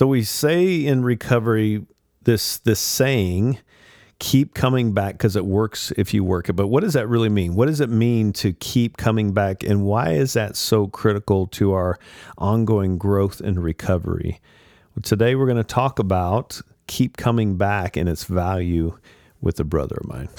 So we say in recovery this this saying, keep coming back because it works if you work it. But what does that really mean? What does it mean to keep coming back and why is that so critical to our ongoing growth and recovery? Well, today we're going to talk about keep coming back and its value with a brother of mine.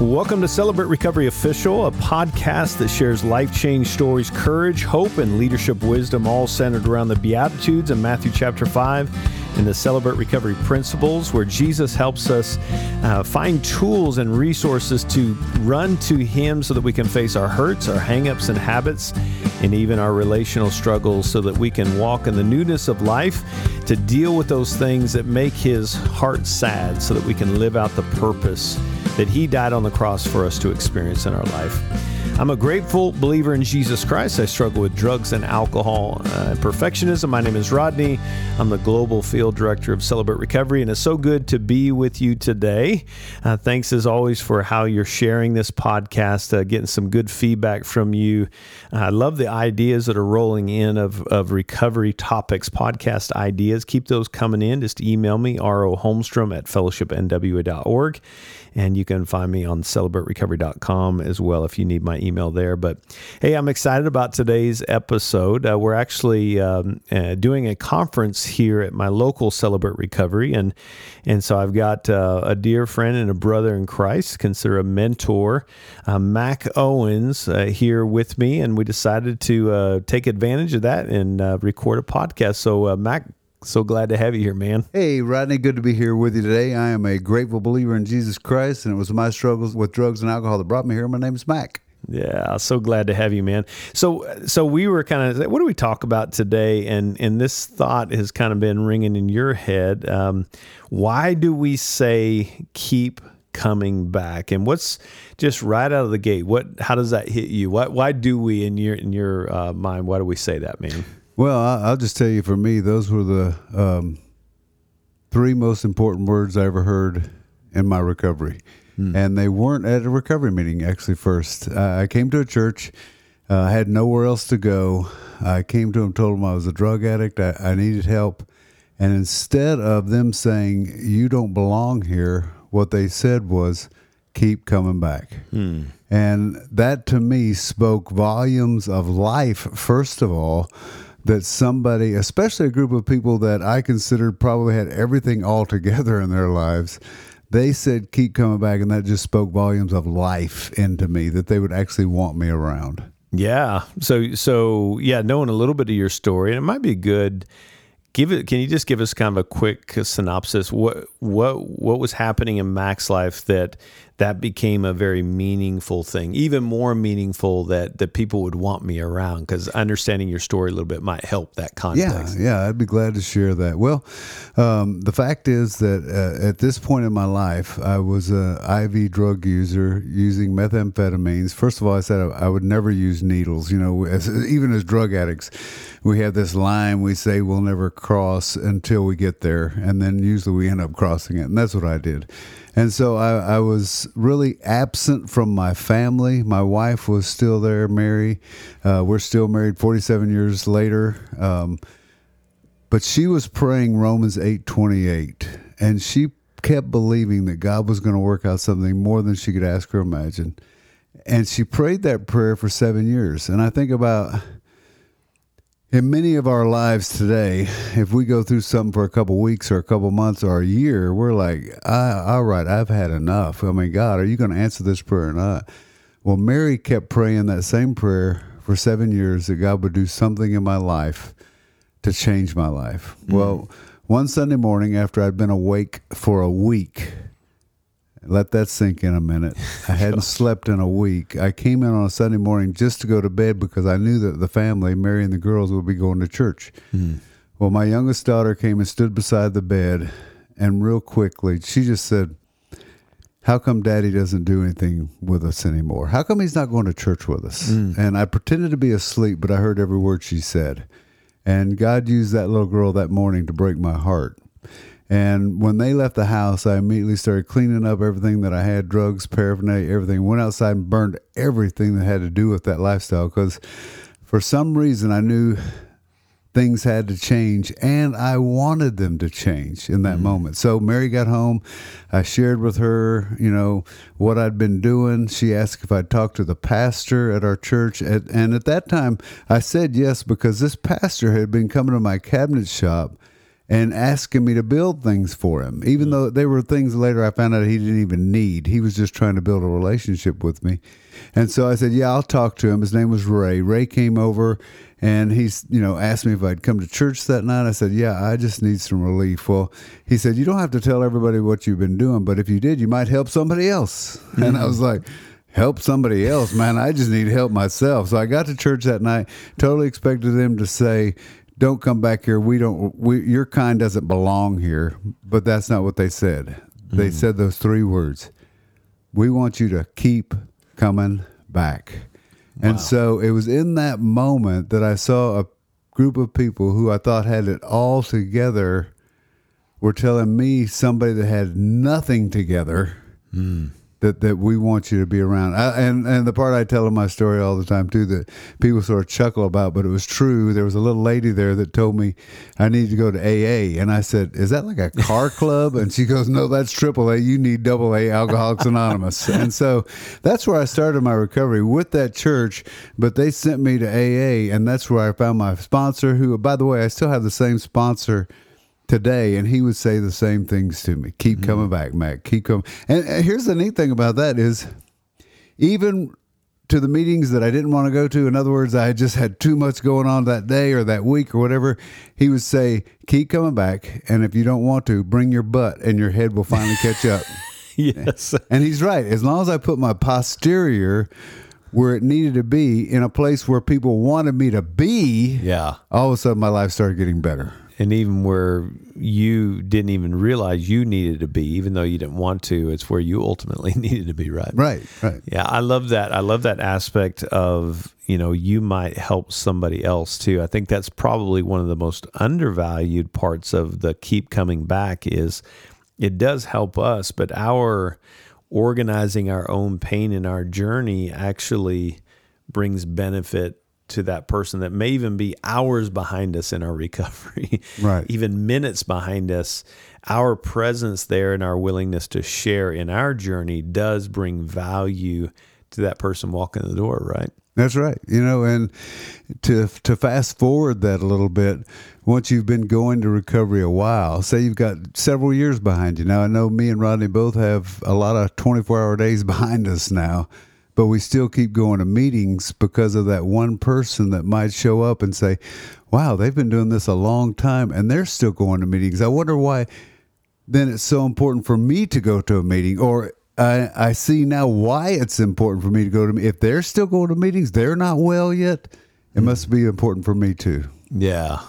Welcome to Celebrate Recovery Official, a podcast that shares life change stories, courage, hope, and leadership wisdom, all centered around the Beatitudes in Matthew chapter 5 and the Celebrate Recovery principles, where Jesus helps us uh, find tools and resources to run to Him so that we can face our hurts, our hangups, and habits, and even our relational struggles so that we can walk in the newness of life to deal with those things that make His heart sad so that we can live out the purpose that He died on the cross for us to experience in our life. I'm a grateful believer in Jesus Christ. I struggle with drugs and alcohol uh, perfectionism. My name is Rodney. I'm the global field director of Celebrate Recovery, and it's so good to be with you today. Uh, thanks as always for how you're sharing this podcast, uh, getting some good feedback from you. I love the ideas that are rolling in of, of recovery topics, podcast ideas. Keep those coming in. Just email me, R.O. Holmstrom at fellowshipnwa.org. And you can find me on celebraterecovery.com as well if you need my email there. But hey, I'm excited about today's episode. Uh, we're actually um, uh, doing a conference here at my local Celebrate Recovery. And, and so I've got uh, a dear friend and a brother in Christ, consider a mentor, uh, Mac Owens, uh, here with me. And we decided to uh, take advantage of that and record a podcast. So, Mac, so glad to have you here, man. Hey, Rodney, good to be here with you today. I am a grateful believer in Jesus Christ, and it was my struggles with drugs and alcohol that brought me here. My name is Mac. Yeah, so glad to have you, man. So, so we were kind of, what do we talk about today? And and this thought has kind of been ringing in your head. Um, why do we say keep coming back? And what's just right out of the gate? What? How does that hit you? Why? Why do we in your in your uh, mind? Why do we say that, man? Well, I'll just tell you, for me, those were the um, three most important words I ever heard in my recovery. Hmm. And they weren't at a recovery meeting, actually, first. Uh, I came to a church. Uh, I had nowhere else to go. I came to them, told them I was a drug addict. I, I needed help. And instead of them saying, You don't belong here, what they said was, Keep coming back. Hmm. And that to me spoke volumes of life, first of all that somebody, especially a group of people that I considered probably had everything all together in their lives, they said, keep coming back. And that just spoke volumes of life into me that they would actually want me around. Yeah. So, so yeah, knowing a little bit of your story, and it might be good give it can you just give us kind of a quick synopsis what what what was happening in mac's life that that became a very meaningful thing, even more meaningful that that people would want me around because understanding your story a little bit might help that context. Yeah, yeah, I'd be glad to share that. Well, um, the fact is that uh, at this point in my life, I was an IV drug user using methamphetamines. First of all, I said I, I would never use needles. You know, as, even as drug addicts, we have this line we say we'll never cross until we get there, and then usually we end up crossing it, and that's what I did. And so I, I, was really absent from my family. My wife was still there, Mary. Uh, we're still married 47 years later. Um, but she was praying Romans 8 28. And she kept believing that God was going to work out something more than she could ask or imagine. And she prayed that prayer for seven years. And I think about in many of our lives today, if we go through something for a couple weeks or a couple months or a year, we're like, all right, I've had enough. I mean, God, are you going to answer this prayer or not? Well, Mary kept praying that same prayer for seven years that God would do something in my life to change my life. Mm-hmm. Well, one Sunday morning after I'd been awake for a week, let that sink in a minute. I hadn't slept in a week. I came in on a Sunday morning just to go to bed because I knew that the family, Mary and the girls, would be going to church. Mm. Well, my youngest daughter came and stood beside the bed, and real quickly, she just said, How come daddy doesn't do anything with us anymore? How come he's not going to church with us? Mm. And I pretended to be asleep, but I heard every word she said. And God used that little girl that morning to break my heart. And when they left the house, I immediately started cleaning up everything that I had drugs, paraphernalia, everything. Went outside and burned everything that had to do with that lifestyle because for some reason, I knew things had to change and I wanted them to change in that mm-hmm. moment. So Mary got home. I shared with her, you know, what I'd been doing. She asked if I'd talk to the pastor at our church. And at that time, I said yes because this pastor had been coming to my cabinet shop and asking me to build things for him, even mm-hmm. though they were things later I found out he didn't even need. He was just trying to build a relationship with me. And so I said, Yeah, I'll talk to him. His name was Ray. Ray came over and he's, you know, asked me if I'd come to church that night. I said, Yeah, I just need some relief. Well, he said, You don't have to tell everybody what you've been doing, but if you did, you might help somebody else. Mm-hmm. And I was like, Help somebody else, man. I just need help myself. So I got to church that night, totally expected them to say, don't come back here. We don't, we, your kind doesn't belong here. But that's not what they said. They mm. said those three words We want you to keep coming back. Wow. And so it was in that moment that I saw a group of people who I thought had it all together were telling me somebody that had nothing together mm that that we want you to be around. I, and and the part I tell in my story all the time too that people sort of chuckle about, but it was true. There was a little lady there that told me I need to go to AA, and I said, "Is that like a car club?" and she goes, "No, that's AAA. You need double A, Alcoholics Anonymous." and so that's where I started my recovery with that church. But they sent me to AA, and that's where I found my sponsor. Who, by the way, I still have the same sponsor today, and he would say the same things to me. Keep mm-hmm. coming back, Mac. Keep coming. And, and here's the neat thing about that is, even to the meetings that I didn't want to go to. In other words, I just had too much going on that day or that week or whatever. He would say, "Keep coming back, and if you don't want to, bring your butt, and your head will finally catch up." yes, and he's right. As long as I put my posterior where it needed to be in a place where people wanted me to be, yeah, all of a sudden my life started getting better and even where you didn't even realize you needed to be, even though you didn't want to, it's where you ultimately needed to be, right? Right, right. Yeah, I love that. I love that aspect of, you know, you might help somebody else too. I think that's probably one of the most undervalued parts of the keep coming back is it does help us, but our organizing our own pain in our journey actually brings benefit to that person that may even be hours behind us in our recovery, right? even minutes behind us. Our presence there and our willingness to share in our journey does bring value to that person walking the door, right? That's right. You know, and to to fast forward that a little bit, once you've been going to recovery a while, say you've got several years behind you. Now I know me and Rodney both have a lot of 24-hour days behind us now but we still keep going to meetings because of that one person that might show up and say, wow, they've been doing this a long time and they're still going to meetings. I wonder why then it's so important for me to go to a meeting or I, I see now why it's important for me to go to if they're still going to meetings they're not well yet it must be important for me too yeah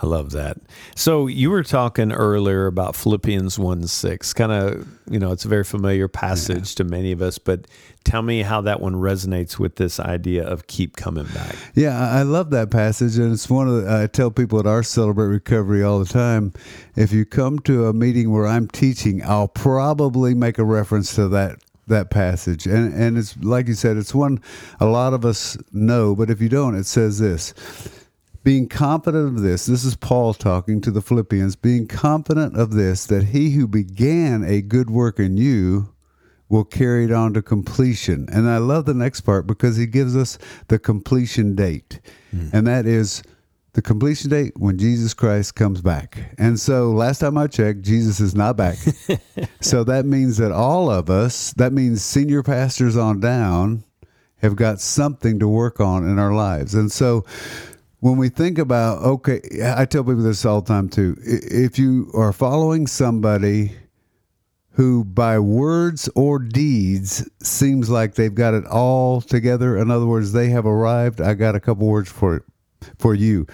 I love that. So you were talking earlier about Philippians 1 6. Kind of, you know, it's a very familiar passage yeah. to many of us, but tell me how that one resonates with this idea of keep coming back. Yeah, I love that passage. And it's one of the, I tell people at our Celebrate Recovery all the time if you come to a meeting where I'm teaching, I'll probably make a reference to that that passage and and it's like you said it's one a lot of us know but if you don't it says this being confident of this, this is Paul talking to the Philippians, being confident of this, that he who began a good work in you will carry it on to completion. And I love the next part because he gives us the completion date. Mm. And that is the completion date when Jesus Christ comes back. And so last time I checked, Jesus is not back. so that means that all of us, that means senior pastors on down, have got something to work on in our lives. And so when we think about okay i tell people this all the time too if you are following somebody who by words or deeds seems like they've got it all together in other words they have arrived i got a couple words for for you.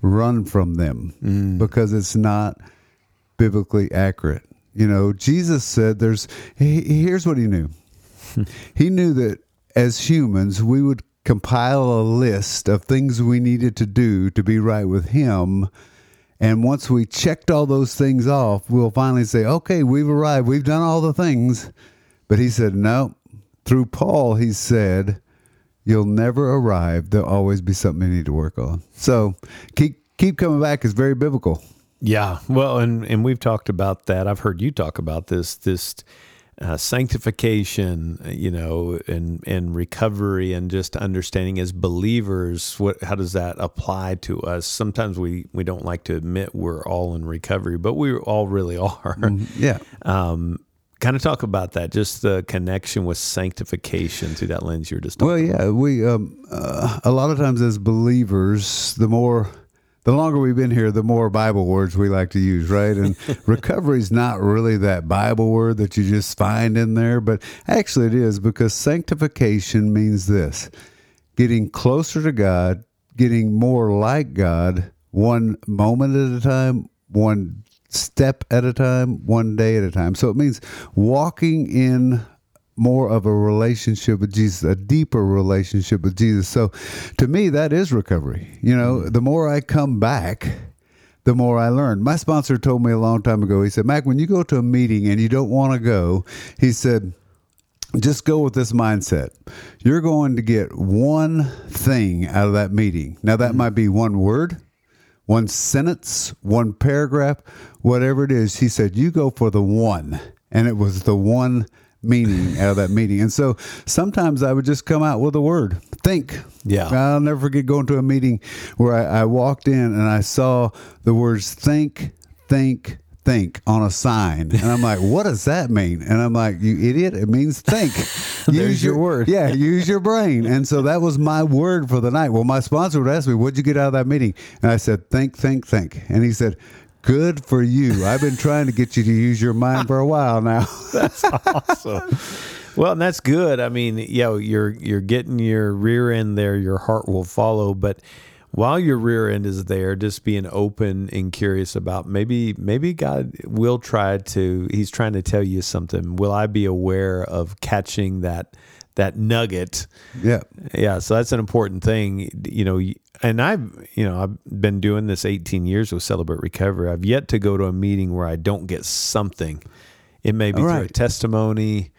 Run from them mm. because it's not biblically accurate. You know jesus said there's he, here's what he knew. He knew that as humans we would compile a list of things we needed to do to be right with Him. And once we checked all those things off, we'll finally say, okay, we've arrived. We've done all the things. But He said, no. Through Paul, He said, You'll never arrive. There'll always be something you need to work on. So keep keep coming back is very biblical. Yeah, well, and and we've talked about that. I've heard you talk about this this uh, sanctification, you know, and and recovery, and just understanding as believers, what how does that apply to us? Sometimes we we don't like to admit we're all in recovery, but we all really are. Mm, yeah. Um, kind of talk about that, just the connection with sanctification through that lens you're just. Well, yeah, we um, uh, a lot of times as believers, the more the longer we've been here, the more Bible words we like to use, right? And recovery is not really that Bible word that you just find in there, but actually it is because sanctification means this getting closer to God, getting more like God, one moment at a time, one step at a time, one day at a time. So it means walking in more of a relationship with Jesus, a deeper relationship with Jesus. So to me, that is recovery. You know, mm-hmm. the more I come back, the more I learn. My sponsor told me a long time ago, he said, Mac, when you go to a meeting and you don't want to go, he said, just go with this mindset. You're going to get one thing out of that meeting. Now, that mm-hmm. might be one word, one sentence, one paragraph, whatever it is. He said, You go for the one. And it was the one meaning out of that meeting. And so sometimes I would just come out with a word think. Yeah. I'll never forget going to a meeting where I, I walked in and I saw the words think, think, think on a sign. And I'm like, what does that mean? And I'm like, you idiot, it means think. There's your word. Yeah, use your brain. And so that was my word for the night. Well, my sponsor would ask me, what'd you get out of that meeting? And I said, think, think, think. And he said, Good for you. I've been trying to get you to use your mind for a while now. that's awesome. Well, and that's good. I mean, you know, you're you're getting your rear end there, your heart will follow, but while your rear end is there, just being open and curious about maybe maybe God will try to he's trying to tell you something. Will I be aware of catching that that nugget? Yeah. Yeah, so that's an important thing, you know, and I've, you know, I've been doing this 18 years with Celebrate Recovery. I've yet to go to a meeting where I don't get something. It may be through a testimony.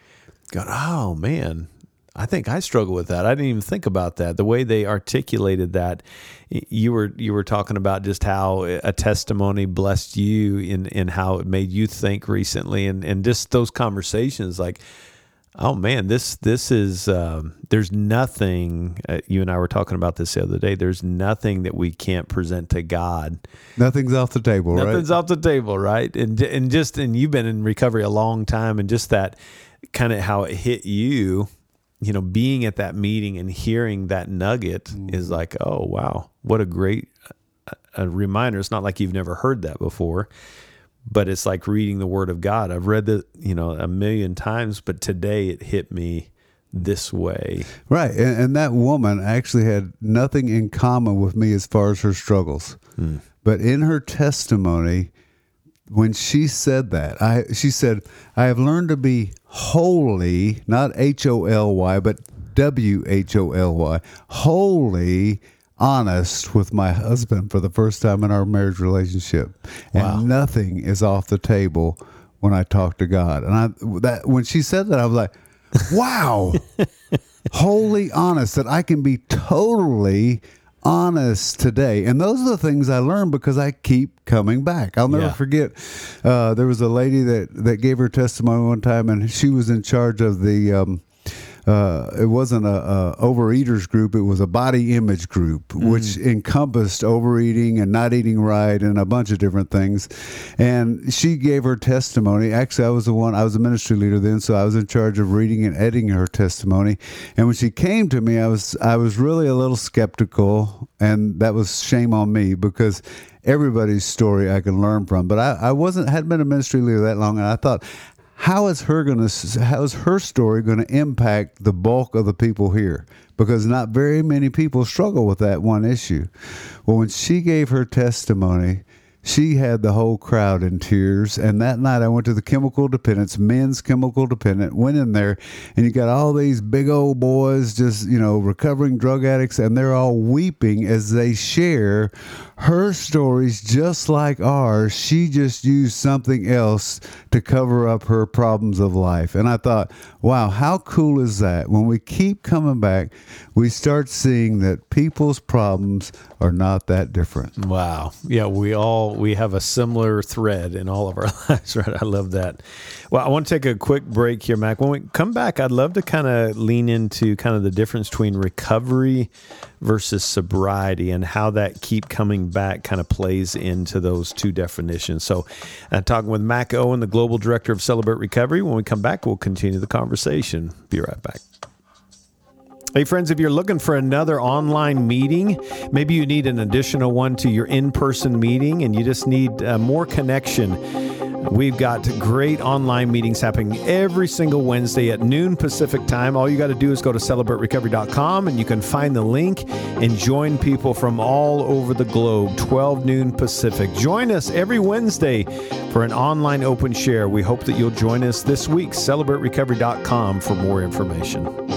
Going, oh man, I think I struggle with that. I didn't even think about that. The way they articulated that, you were you were talking about just how a testimony blessed you in in how it made you think recently, and and just those conversations like oh man, this this is um, there's nothing. Uh, you and I were talking about this the other day. There's nothing that we can't present to God. Nothing's off the table. Nothing's right? off the table, right? And and just and you've been in recovery a long time, and just that kind of how it hit you. You know, being at that meeting and hearing that nugget mm. is like, oh wow, what a great a reminder. It's not like you've never heard that before but it's like reading the word of God. I've read it, you know, a million times, but today it hit me this way. Right. And, and that woman actually had nothing in common with me as far as her struggles. Hmm. But in her testimony, when she said that, I she said, I have learned to be holy, not H O L Y, but W H O L Y, holy honest with my husband for the first time in our marriage relationship, wow. and nothing is off the table when I talk to God. And I that when she said that, I was like, "Wow, wholly honest that I can be totally." honest today. And those are the things I learned because I keep coming back. I'll never yeah. forget. Uh, there was a lady that, that gave her testimony one time, and she was in charge of the um, uh, it wasn't a, a, overeaters group; it was a body image group, mm. which encompassed overeating and not eating right and a bunch of different things. And she gave her testimony. Actually, I was the one; I was a ministry leader then, so I was in charge of reading and editing her testimony. And when she came to me, I was I was really a little skeptical, and that was shame on me because everybody's story I can learn from. But I, I wasn't hadn't been a ministry leader that long, and I thought, how is her going to how is her story going to impact the bulk of the people here? Because not very many people struggle with that one issue. Well when she gave her testimony she had the whole crowd in tears. And that night I went to the chemical dependence, men's chemical dependent, went in there, and you got all these big old boys just, you know, recovering drug addicts, and they're all weeping as they share her stories just like ours. She just used something else to cover up her problems of life. And I thought, wow, how cool is that? When we keep coming back, we start seeing that people's problems are not that different. Wow. Yeah, we all we have a similar thread in all of our lives, right? I love that. Well, I want to take a quick break here, Mac. When we come back, I'd love to kind of lean into kind of the difference between recovery versus sobriety and how that keep coming back kind of plays into those two definitions. So, uh, talking with Mac Owen, the global director of Celebrate Recovery. When we come back, we'll continue the conversation. Be right back. Hey, friends, if you're looking for another online meeting, maybe you need an additional one to your in person meeting and you just need uh, more connection. We've got great online meetings happening every single Wednesday at noon Pacific time. All you got to do is go to celebraterecovery.com and you can find the link and join people from all over the globe, 12 noon Pacific. Join us every Wednesday for an online open share. We hope that you'll join us this week. Celebraterecovery.com for more information.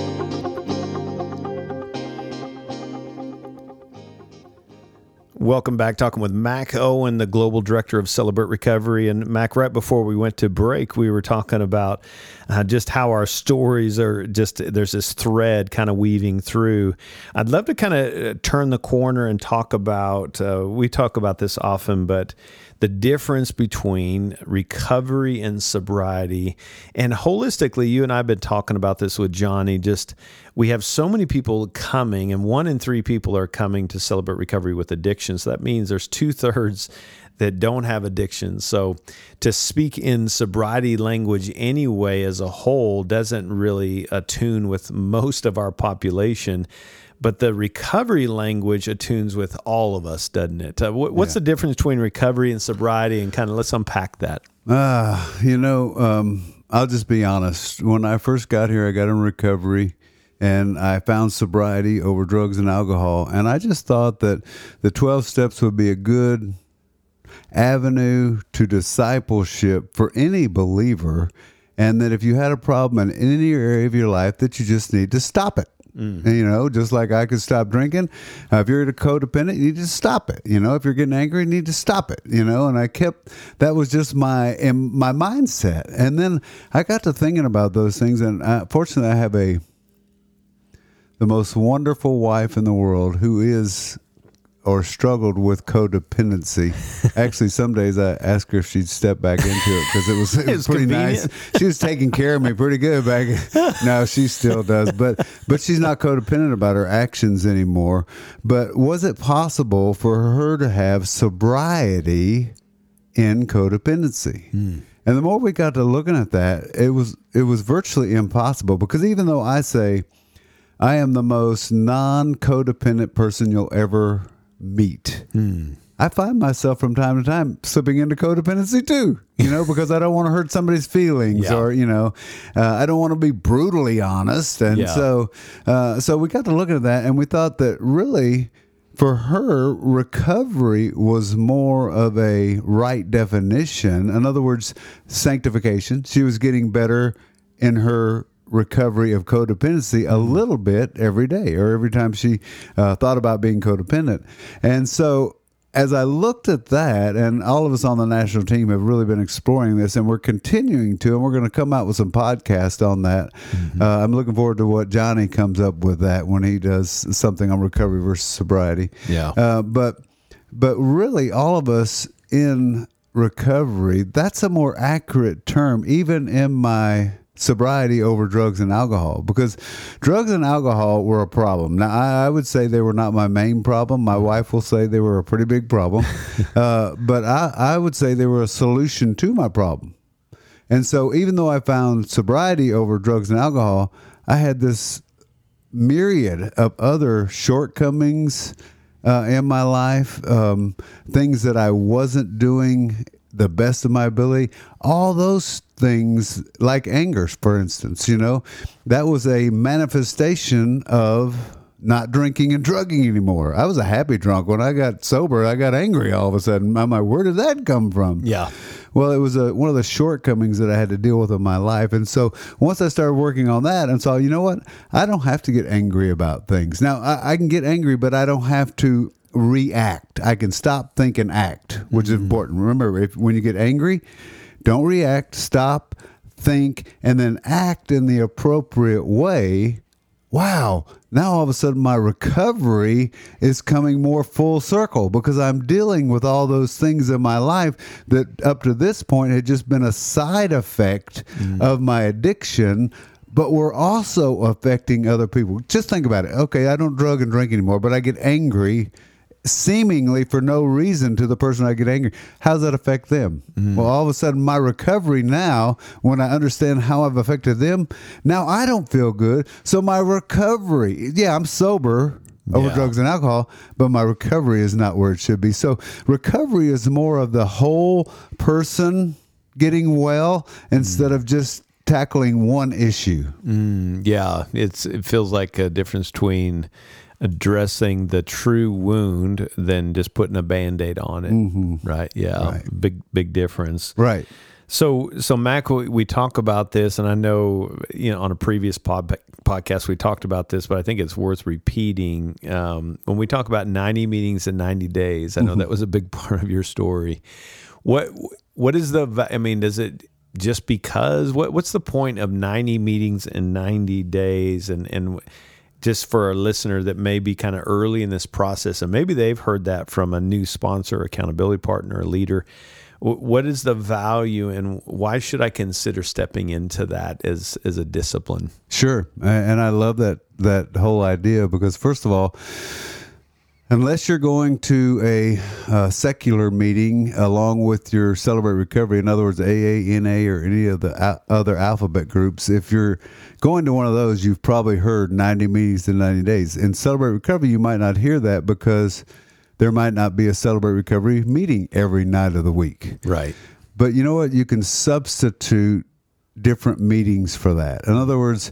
Welcome back. Talking with Mac Owen, the global director of Celebrate Recovery. And Mac, right before we went to break, we were talking about uh, just how our stories are just there's this thread kind of weaving through. I'd love to kind of uh, turn the corner and talk about, uh, we talk about this often, but the difference between recovery and sobriety. And holistically, you and I have been talking about this with Johnny. Just we have so many people coming, and one in three people are coming to celebrate recovery with addiction. So that means there's two thirds that don't have addictions. So to speak in sobriety language anyway as a whole doesn't really attune with most of our population but the recovery language attunes with all of us, doesn't it? Uh, what's yeah. the difference between recovery and sobriety? And kind of let's unpack that. Uh, you know, um, I'll just be honest. When I first got here, I got in recovery and I found sobriety over drugs and alcohol. And I just thought that the 12 steps would be a good avenue to discipleship for any believer. And that if you had a problem in any area of your life, that you just need to stop it. Mm. You know, just like I could stop drinking. Uh, if you're a codependent, you need to stop it. You know, if you're getting angry, you need to stop it. You know, and I kept that was just my my mindset. And then I got to thinking about those things, and uh, fortunately, I have a the most wonderful wife in the world who is or struggled with codependency. Actually, some days I asked her if she'd step back into it because it was, it was pretty convenient. nice. She was taking care of me pretty good back. now she still does, but but she's not codependent about her actions anymore. But was it possible for her to have sobriety in codependency? Hmm. And the more we got to looking at that, it was it was virtually impossible because even though I say I am the most non codependent person you'll ever meet. Hmm. I find myself from time to time slipping into codependency too, you know, because I don't want to hurt somebody's feelings yeah. or, you know, uh, I don't want to be brutally honest. And yeah. so, uh, so we got to look at that and we thought that really for her, recovery was more of a right definition. In other words, sanctification. She was getting better in her recovery of codependency a little bit every day or every time she uh, thought about being codependent. And so as I looked at that, and all of us on the national team have really been exploring this, and we're continuing to, and we're going to come out with some podcasts on that. Mm-hmm. Uh, I'm looking forward to what Johnny comes up with that when he does something on recovery versus sobriety. Yeah. Uh, but but really, all of us in recovery, that's a more accurate term, even in my sobriety over drugs and alcohol because drugs and alcohol were a problem. Now, I, I, would say they were not my main problem. My wife will say they were a pretty big problem, uh, but I, I would say they were a solution to my problem. And so, even though I found sobriety over drugs and alcohol, I had this myriad of other shortcomings uh, in my life, um, things that I wasn't doing the best of my ability. All those things, like anger, for instance, you know, that was a manifestation of not drinking and drugging anymore. I was a happy drunk. When I got sober, I got angry all of a sudden. I'm like, where did that come from? Yeah. Well, it was a, one of the shortcomings that I had to deal with in my life. And so once I started working on that and saw, you know what? I don't have to get angry about things. Now, I, I can get angry, but I don't have to react. I can stop, think, and act, which is mm. important. Remember, if when you get angry, don't react, stop, think, and then act in the appropriate way. Wow, now all of a sudden my recovery is coming more full circle because I'm dealing with all those things in my life that up to this point had just been a side effect mm. of my addiction but we're also affecting other people. Just think about it. Okay, I don't drug and drink anymore, but I get angry seemingly for no reason to the person I get angry. How does that affect them? Well, all of a sudden, my recovery now, when I understand how I've affected them, now I don't feel good. So my recovery, yeah, I'm sober over Yeah. drugs and alcohol, but my recovery is not where it should be. So recovery is more of the whole person getting well instead of just tackling one issue. Mm, yeah, it's it feels like a difference between addressing the true wound than just putting a band-aid on it. Right? Yeah. Right. Big big difference. Right. So, so Mac, we, we talk about this, and I know you know on a previous pod, podcast we talked about this, but I think it's worth repeating. Um, when we talk about ninety meetings in ninety days, I know that was a big part of your story. What what is the? I mean, does it just because? What what's the point of ninety meetings in ninety days? And and just for a listener that may be kind of early in this process, and maybe they've heard that from a new sponsor, accountability partner, leader. What is the value, and why should I consider stepping into that as as a discipline? Sure, and I love that that whole idea because first of all, unless you're going to a uh, secular meeting along with your Celebrate Recovery, in other words, AA, NA, or any of the a- other alphabet groups, if you're going to one of those, you've probably heard 90 meetings in 90 days. In Celebrate Recovery, you might not hear that because there might not be a Celebrate Recovery meeting every night of the week. Right. But you know what? You can substitute different meetings for that. In other words,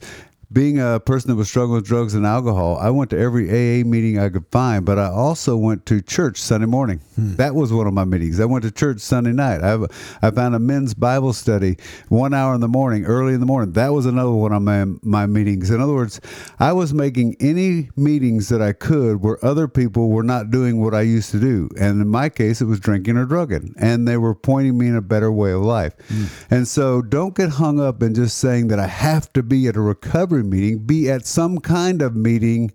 being a person that was struggling with drugs and alcohol, I went to every AA meeting I could find, but I also went to church Sunday morning. Hmm. That was one of my meetings. I went to church Sunday night. I, have, I found a men's Bible study one hour in the morning, early in the morning. That was another one of my, my meetings. In other words, I was making any meetings that I could where other people were not doing what I used to do. And in my case, it was drinking or drugging. And they were pointing me in a better way of life. Hmm. And so don't get hung up in just saying that I have to be at a recovery meeting. Be at some kind of meeting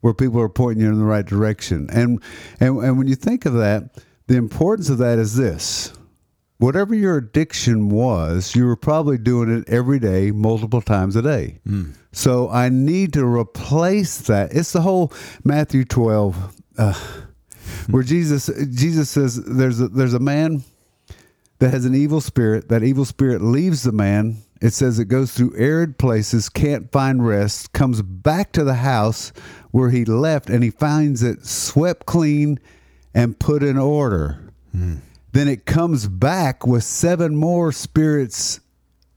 where people are pointing you in the right direction. And and, and when you think of that, the importance of that is this. Whatever your addiction was, you were probably doing it every day, multiple times a day. So I need to replace that. It's the whole Matthew 12 uh, where Jesus Jesus says there's a, there's a man that has an evil spirit. That evil spirit leaves the man. It says it goes through arid places, can't find rest, comes back to the house where he left, and he finds it swept clean and put in order. Hmm. Then it comes back with seven more spirits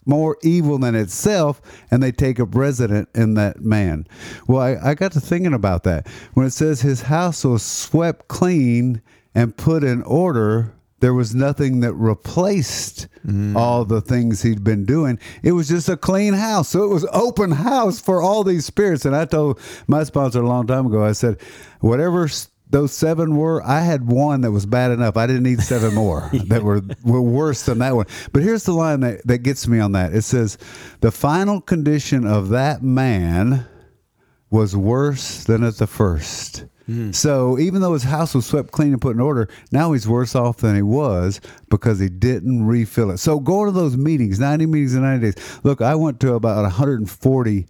more evil than itself, and they take up resident in that man. Well, I, I got to thinking about that. When it says his house was swept clean and put in order, there was nothing that replaced mm. all the things he'd been doing. It was just a clean house. So it was open house for all these spirits. And I told my sponsor a long time ago, I said, whatever those seven were, I had one that was bad enough. I didn't need seven more that were, were worse than that one. But here's the line that, that gets me on that. It says, the final condition of that man was worse than at the first. Mm. So even though his house was swept clean and put in order, now he's worse off than he was because he didn't refill it. So go to those meetings, 90 meetings in 90 days. Look, I went to about 140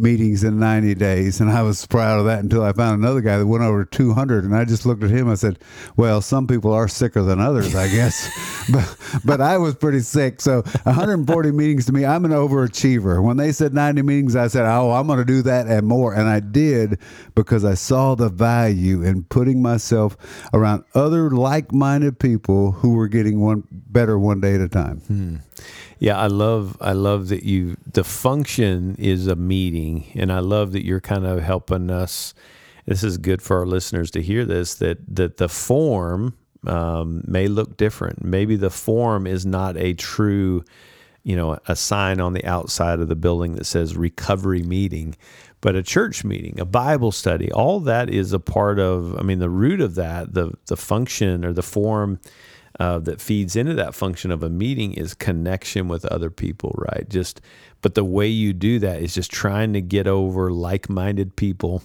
meetings in 90 days and I was proud of that until I found another guy that went over 200 and I just looked at him I said, "Well, some people are sicker than others, I guess." but but I was pretty sick. So 140 meetings to me, I'm an overachiever. When they said 90 meetings, I said, "Oh, I'm going to do that and more." And I did because I saw the value in putting myself around other like-minded people who were getting one better one day at a time. Hmm. Yeah, I love I love that you the function is a meeting and I love that you're kind of helping us this is good for our listeners to hear this that that the form um, may look different. Maybe the form is not a true, you know, a sign on the outside of the building that says recovery meeting, but a church meeting, a Bible study, all that is a part of. I mean, the root of that, the the function or the form. Uh, that feeds into that function of a meeting is connection with other people, right? Just, but the way you do that is just trying to get over like-minded people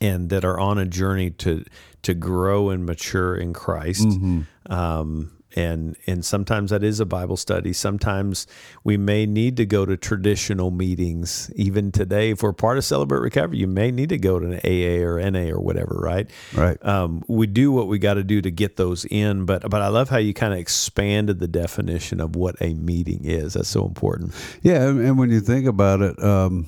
and that are on a journey to to grow and mature in Christ. Mm-hmm. Um, and and sometimes that is a Bible study. Sometimes we may need to go to traditional meetings. Even today, if we're part of Celebrate Recovery, you may need to go to an AA or NA or whatever, right? Right. Um, we do what we got to do to get those in, but but I love how you kind of expanded the definition of what a meeting is. That's so important. Yeah, and, and when you think about it. Um,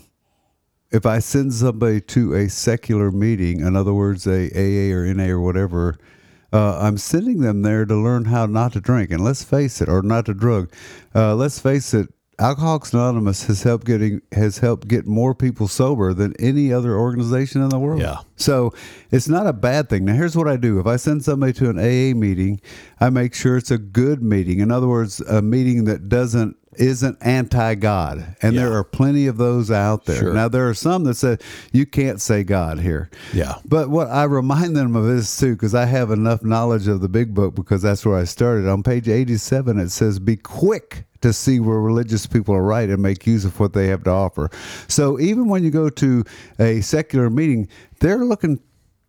if I send somebody to a secular meeting, in other words, a AA or NA or whatever, uh, I'm sending them there to learn how not to drink. And let's face it, or not to drug. Uh, let's face it, Alcoholics Anonymous has helped getting has helped get more people sober than any other organization in the world. Yeah. So it's not a bad thing. Now here's what I do. If I send somebody to an AA meeting, I make sure it's a good meeting. In other words, a meeting that doesn't isn't anti God. And yeah. there are plenty of those out there. Sure. Now, there are some that say you can't say God here. Yeah. But what I remind them of is too, because I have enough knowledge of the big book because that's where I started. On page 87, it says, Be quick to see where religious people are right and make use of what they have to offer. So even when you go to a secular meeting, they're looking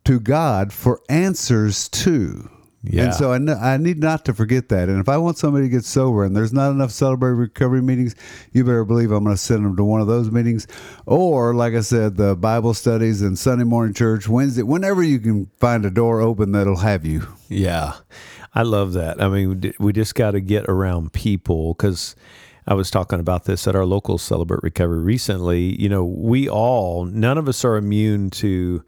to God for answers too. Yeah. And so I, I need not to forget that. And if I want somebody to get sober and there's not enough celebrate recovery meetings, you better believe I'm going to send them to one of those meetings. Or, like I said, the Bible studies and Sunday morning church, Wednesday, whenever you can find a door open that'll have you. Yeah. I love that. I mean, we just got to get around people because I was talking about this at our local Celebrate Recovery recently. You know, we all, none of us are immune to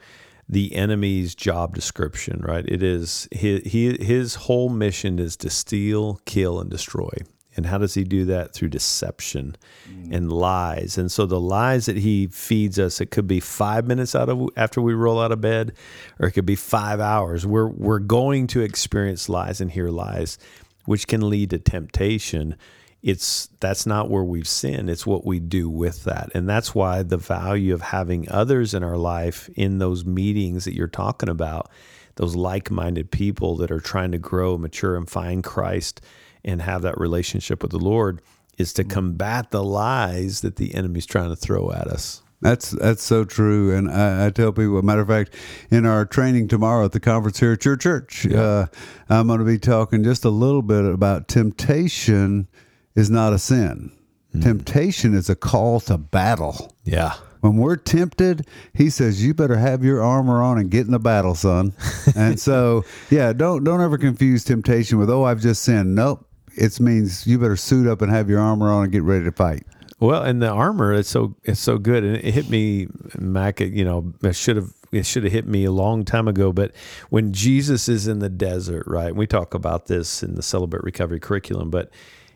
the enemy's job description, right? It is his, his whole mission is to steal, kill, and destroy. And how does he do that? Through deception mm. and lies. And so the lies that he feeds us, it could be five minutes out of after we roll out of bed, or it could be five hours. We're we're going to experience lies and hear lies, which can lead to temptation it's that's not where we've sinned it's what we do with that and that's why the value of having others in our life in those meetings that you're talking about those like-minded people that are trying to grow mature and find christ and have that relationship with the lord is to combat the lies that the enemy's trying to throw at us that's that's so true, and I, I, tell people. Matter of fact, in our training tomorrow at the conference here at your church, yeah. uh, I'm going to be talking just a little bit about temptation is not a sin. Mm. Temptation is a call to battle. Yeah. When we're tempted, he says, "You better have your armor on and get in the battle, son." and so, yeah, don't don't ever confuse temptation with, "Oh, I've just sinned." Nope, it means you better suit up and have your armor on and get ready to fight. Well, and the armor it's so it's so good, and it hit me, Mac. You know, it should have it should have hit me a long time ago. But when Jesus is in the desert, right? We talk about this in the Celebrate Recovery curriculum, but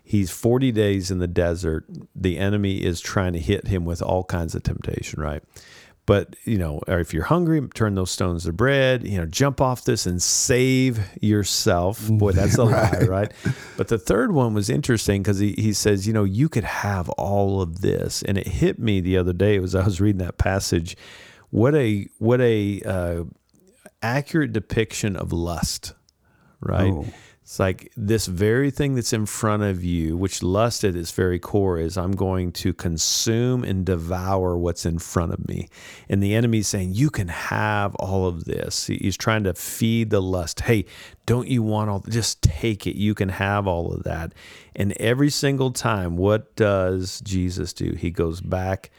he's 40 days in the desert. The enemy is trying to hit him with all kinds of temptation, right? But, you know, or if you're hungry, turn those stones to bread, you know, jump off this and save yourself. Boy, that's a right. lie, right? But the third one was interesting because he, he says, you know, you could have all of this. And it hit me the other day as I was reading that passage. What a, what a, uh, accurate depiction of lust, right? Oh it's like this very thing that's in front of you, which lust at its very core is I'm going to consume and devour what's in front of me. And the enemy's saying, You can have all of this. He's trying to feed the lust. Hey, don't you want all just take it. You can have all of that. And every single time, what does Jesus do? He goes back,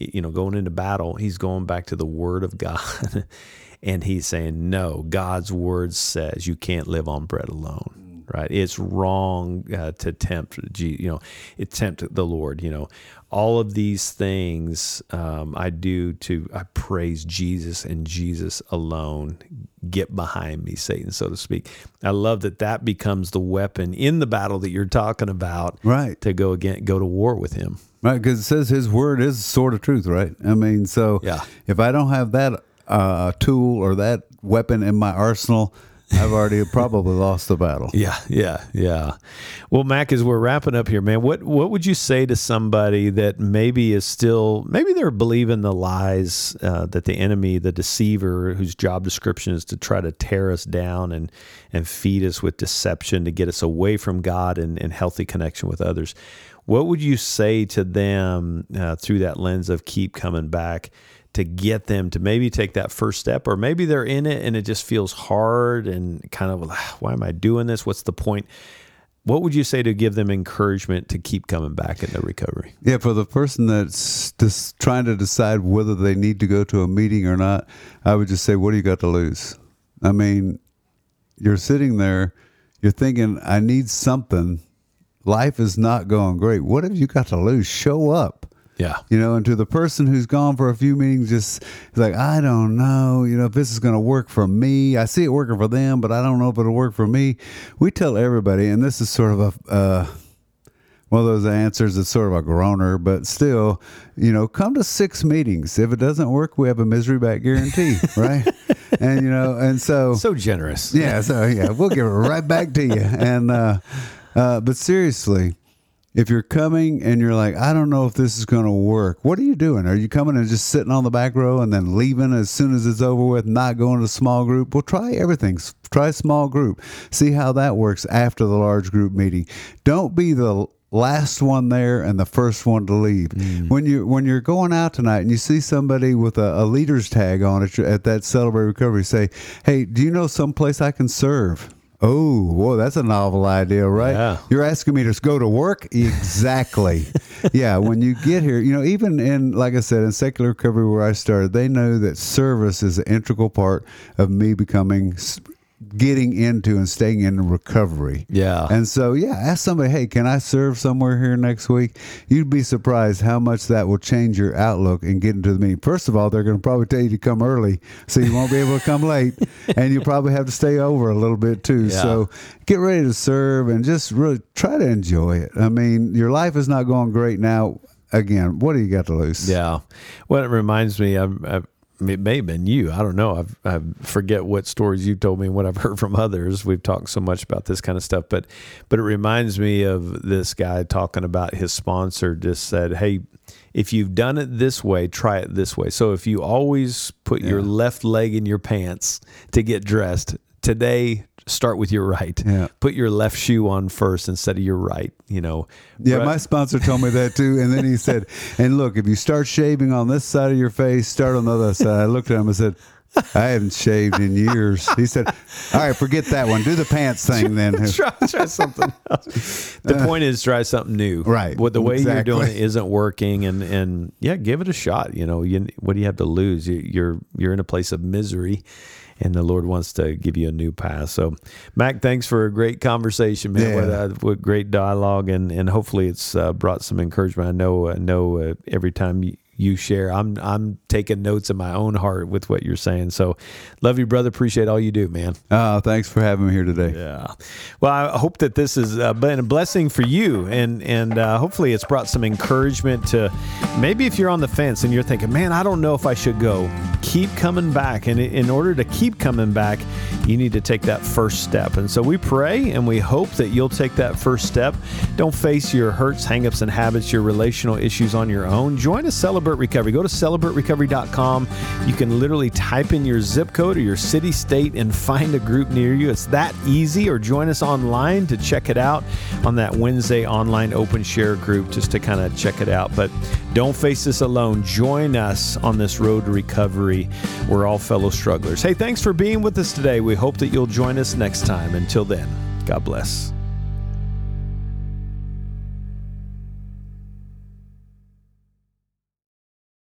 you know, going into battle, he's going back to the word of God. and he's saying no god's word says you can't live on bread alone. Right? It's wrong uh, to tempt you know it tempt the lord you know. All of these things um, i do to i praise jesus and jesus alone. Get behind me satan so to speak. I love that that becomes the weapon in the battle that you're talking about right. to go again go to war with him. Right because it says his word is sort of truth right? I mean so yeah. if i don't have that uh, tool or that weapon in my arsenal, I've already probably lost the battle. Yeah, yeah, yeah. Well, Mac, as we're wrapping up here, man, what what would you say to somebody that maybe is still maybe they're believing the lies uh, that the enemy, the deceiver, whose job description is to try to tear us down and and feed us with deception to get us away from God and, and healthy connection with others. What would you say to them uh, through that lens of keep coming back? To get them to maybe take that first step, or maybe they're in it and it just feels hard and kind of, ah, why am I doing this? What's the point? What would you say to give them encouragement to keep coming back in their recovery? Yeah, for the person that's just trying to decide whether they need to go to a meeting or not, I would just say, what do you got to lose? I mean, you're sitting there, you're thinking, I need something. Life is not going great. What have you got to lose? Show up. Yeah. You know, and to the person who's gone for a few meetings, just like, I don't know, you know, if this is going to work for me. I see it working for them, but I don't know if it'll work for me. We tell everybody, and this is sort of a, uh, one of those answers that's sort of a groaner, but still, you know, come to six meetings. If it doesn't work, we have a misery back guarantee, right? and you know, and so so generous. Yeah, so yeah, we'll give it right back to you. And uh, uh, but seriously, if you're coming and you're like, I don't know if this is going to work, what are you doing? Are you coming and just sitting on the back row and then leaving as soon as it's over with, not going to small group? Well, try everything. Try a small group. See how that works after the large group meeting. Don't be the last one there and the first one to leave. Mm. When you when you're going out tonight and you see somebody with a, a leader's tag on it at that Celebrate Recovery, say, "Hey, do you know some place I can serve?" Oh, whoa, that's a novel idea, right? Yeah. You're asking me to go to work? Exactly. yeah, when you get here, you know, even in, like I said, in secular recovery where I started, they know that service is an integral part of me becoming getting into and staying in recovery. Yeah. And so, yeah, ask somebody, hey, can I serve somewhere here next week? You'd be surprised how much that will change your outlook and get into the meeting. First of all, they're going to probably tell you to come early, so you won't be able to come late, and you'll probably have to stay over a little bit too. Yeah. So get ready to serve and just really try to enjoy it. I mean, your life is not going great now again, what do you got to lose? Yeah. Well, it reminds me, I've, I've, it may have been you. I don't know. I've, I forget what stories you told me and what I've heard from others. We've talked so much about this kind of stuff, but but it reminds me of this guy talking about his sponsor. Just said, "Hey, if you've done it this way, try it this way." So if you always put yeah. your left leg in your pants to get dressed, today start with your right. Yeah. Put your left shoe on first instead of your right, you know. Yeah, but, my sponsor told me that too. And then he said, and look, if you start shaving on this side of your face, start on the other side. I looked at him and said, I haven't shaved in years. He said, "All right, forget that one. Do the pants thing then. try, try something else." The uh, point is, try something new. Right. What the way exactly. you're doing it isn't working, and and yeah, give it a shot. You know, you, what do you have to lose? You, you're you're in a place of misery, and the Lord wants to give you a new path. So, Mac, thanks for a great conversation, man. Yeah. With, uh, with great dialogue, and and hopefully it's uh, brought some encouragement. I know, I know uh, every time you, you share. I'm I'm taking notes in my own heart with what you're saying. So, love you, brother. Appreciate all you do, man. Uh, thanks for having me here today. Yeah. Well, I hope that this has uh, been a blessing for you, and and uh, hopefully it's brought some encouragement to maybe if you're on the fence and you're thinking, man, I don't know if I should go. Keep coming back, and in order to keep coming back, you need to take that first step. And so we pray and we hope that you'll take that first step. Don't face your hurts, hangups, and habits, your relational issues on your own. Join us, celebrate Celebrate Recovery. Go to celebraterecovery.com. You can literally type in your zip code or your city, state, and find a group near you. It's that easy. Or join us online to check it out on that Wednesday online open share group just to kind of check it out. But don't face this alone. Join us on this road to recovery. We're all fellow strugglers. Hey, thanks for being with us today. We hope that you'll join us next time. Until then, God bless.